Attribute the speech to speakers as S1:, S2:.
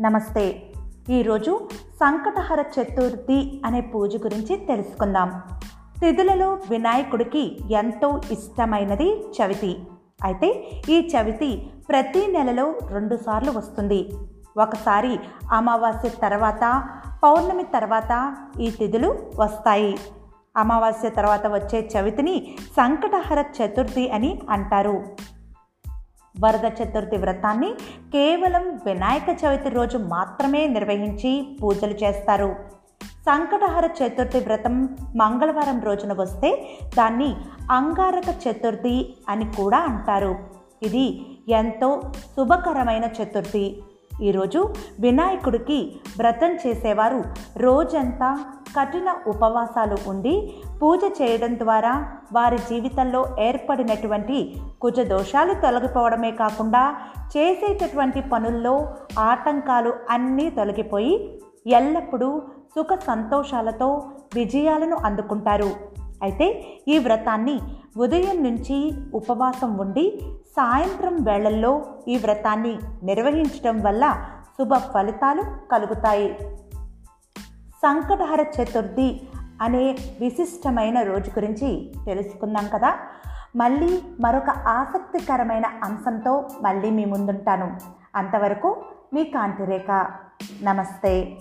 S1: నమస్తే. ఈరోజు సంకటహర చతుర్థి అనే పూజ గురించి తెలుసుకుందాం. తిథులలో వినాయకుడికి ఎంతో ఇష్టమైనది చవితి. అయితే ఈ చవితి ప్రతి నెలలో రెండుసార్లు వస్తుంది. ఒకసారి అమావాస్య తర్వాత పౌర్ణమి తర్వాత ఈ తిథులు వస్తాయి. అమావాస్య తర్వాత వచ్చే చవితిని సంకటహర చతుర్థి అని అంటారు. వరద చతుర్థి వ్రతాన్ని కేవలం వినాయక చవితి రోజు మాత్రమే నిర్వహించి పూజలు చేస్తారు. సంకటహర చతుర్థి వ్రతం మంగళవారం రోజున వస్తే దాన్ని అంగారక చతుర్థి అని కూడా అంటారు. ఇది ఎంతో శుభకరమైన చతుర్థి. ఈరోజు వినాయకుడికి వ్రతం చేసేవారు రోజంతా కఠిన ఉపవాసాలు ఉండి పూజ చేయడం ద్వారా వారి జీవితంలో ఏర్పడినటువంటి కుజ దోషాలు తొలగిపోవడమే కాకుండా చేసేటటువంటి పనుల్లో ఆటంకాలు అన్నీ తొలగిపోయి ఎల్లప్పుడూ సుఖ సంతోషాలతో విజయాలను అందుకుంటారు. అయితే ఈ వ్రతాన్ని ఉదయం నుంచి ఉపవాసం ఉండి సాయంత్రం వేళల్లో ఈ వ్రతాన్ని నిర్వహించడం వల్ల శుభ ఫలితాలు కలుగుతాయి. సంకటహర చతుర్థి అనే విశిష్టమైన రోజు గురించి తెలుసుకుందాం కదా. మళ్ళీ మరొక ఆసక్తికరమైన అంశంతో మళ్ళీ మీ ముందుంటాను. అంతవరకు మీ కాంతిరేఖ. నమస్తే.